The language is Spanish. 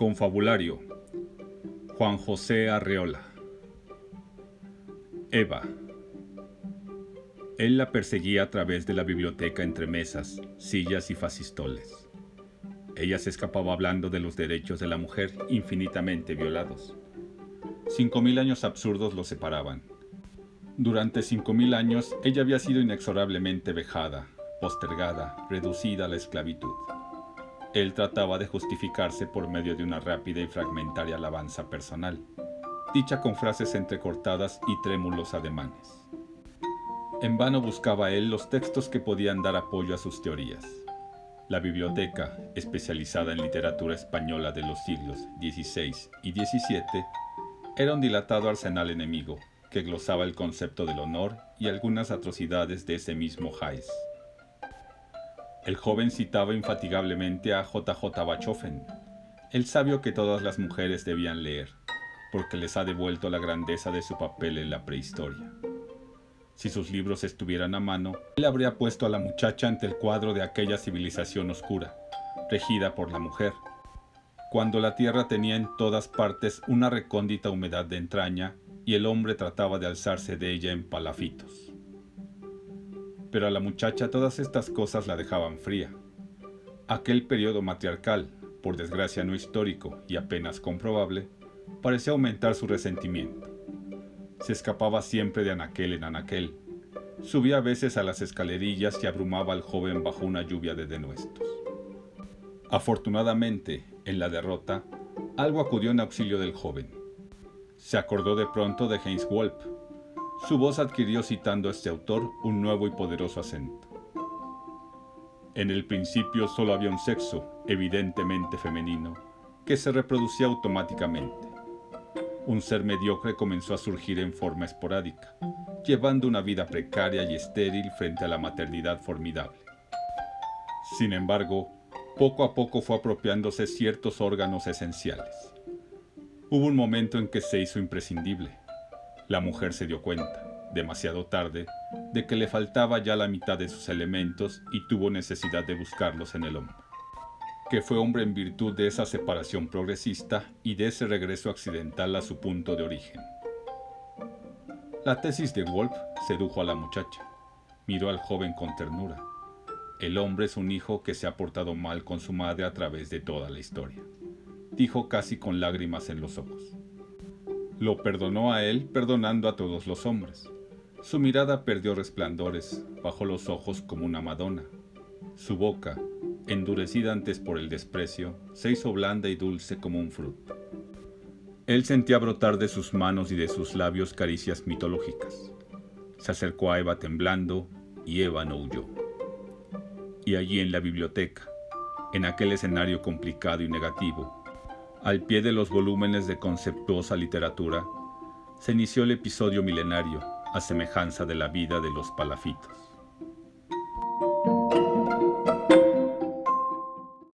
Confabulario Juan José Arreola Eva Él la perseguía a través de la biblioteca entre mesas, sillas y fascistoles. Ella se escapaba hablando de los derechos de la mujer infinitamente violados. Cinco mil años absurdos los separaban. Durante cinco mil años ella había sido inexorablemente vejada, postergada, reducida a la esclavitud. Él trataba de justificarse por medio de una rápida y fragmentaria alabanza personal, dicha con frases entrecortadas y trémulos ademanes. En vano buscaba él los textos que podían dar apoyo a sus teorías. La biblioteca, especializada en literatura española de los siglos XVI y XVII, era un dilatado arsenal enemigo que glosaba el concepto del honor y algunas atrocidades de ese mismo Hayes. El joven citaba infatigablemente a J.J. Bachofen, el sabio que todas las mujeres debían leer, porque les ha devuelto la grandeza de su papel en la prehistoria. Si sus libros estuvieran a mano, él habría puesto a la muchacha ante el cuadro de aquella civilización oscura, regida por la mujer, cuando la tierra tenía en todas partes una recóndita humedad de entraña y el hombre trataba de alzarse de ella en palafitos pero a la muchacha todas estas cosas la dejaban fría. Aquel periodo matriarcal, por desgracia no histórico y apenas comprobable, parecía aumentar su resentimiento. Se escapaba siempre de anaquel en anaquel, subía a veces a las escalerillas y abrumaba al joven bajo una lluvia de denuestos. Afortunadamente, en la derrota, algo acudió en auxilio del joven. Se acordó de pronto de Heinz Wolf, su voz adquirió citando a este autor un nuevo y poderoso acento. En el principio solo había un sexo, evidentemente femenino, que se reproducía automáticamente. Un ser mediocre comenzó a surgir en forma esporádica, llevando una vida precaria y estéril frente a la maternidad formidable. Sin embargo, poco a poco fue apropiándose ciertos órganos esenciales. Hubo un momento en que se hizo imprescindible, la mujer se dio cuenta, demasiado tarde, de que le faltaba ya la mitad de sus elementos y tuvo necesidad de buscarlos en el hombre. Que fue hombre en virtud de esa separación progresista y de ese regreso accidental a su punto de origen. La tesis de Wolf sedujo a la muchacha. Miró al joven con ternura. El hombre es un hijo que se ha portado mal con su madre a través de toda la historia, dijo casi con lágrimas en los ojos. Lo perdonó a él, perdonando a todos los hombres. Su mirada perdió resplandores, bajo los ojos como una Madonna. Su boca, endurecida antes por el desprecio, se hizo blanda y dulce como un fruto. Él sentía brotar de sus manos y de sus labios caricias mitológicas. Se acercó a Eva temblando y Eva no huyó. Y allí en la biblioteca, en aquel escenario complicado y negativo, al pie de los volúmenes de conceptuosa literatura, se inició el episodio milenario a semejanza de la vida de los palafitos.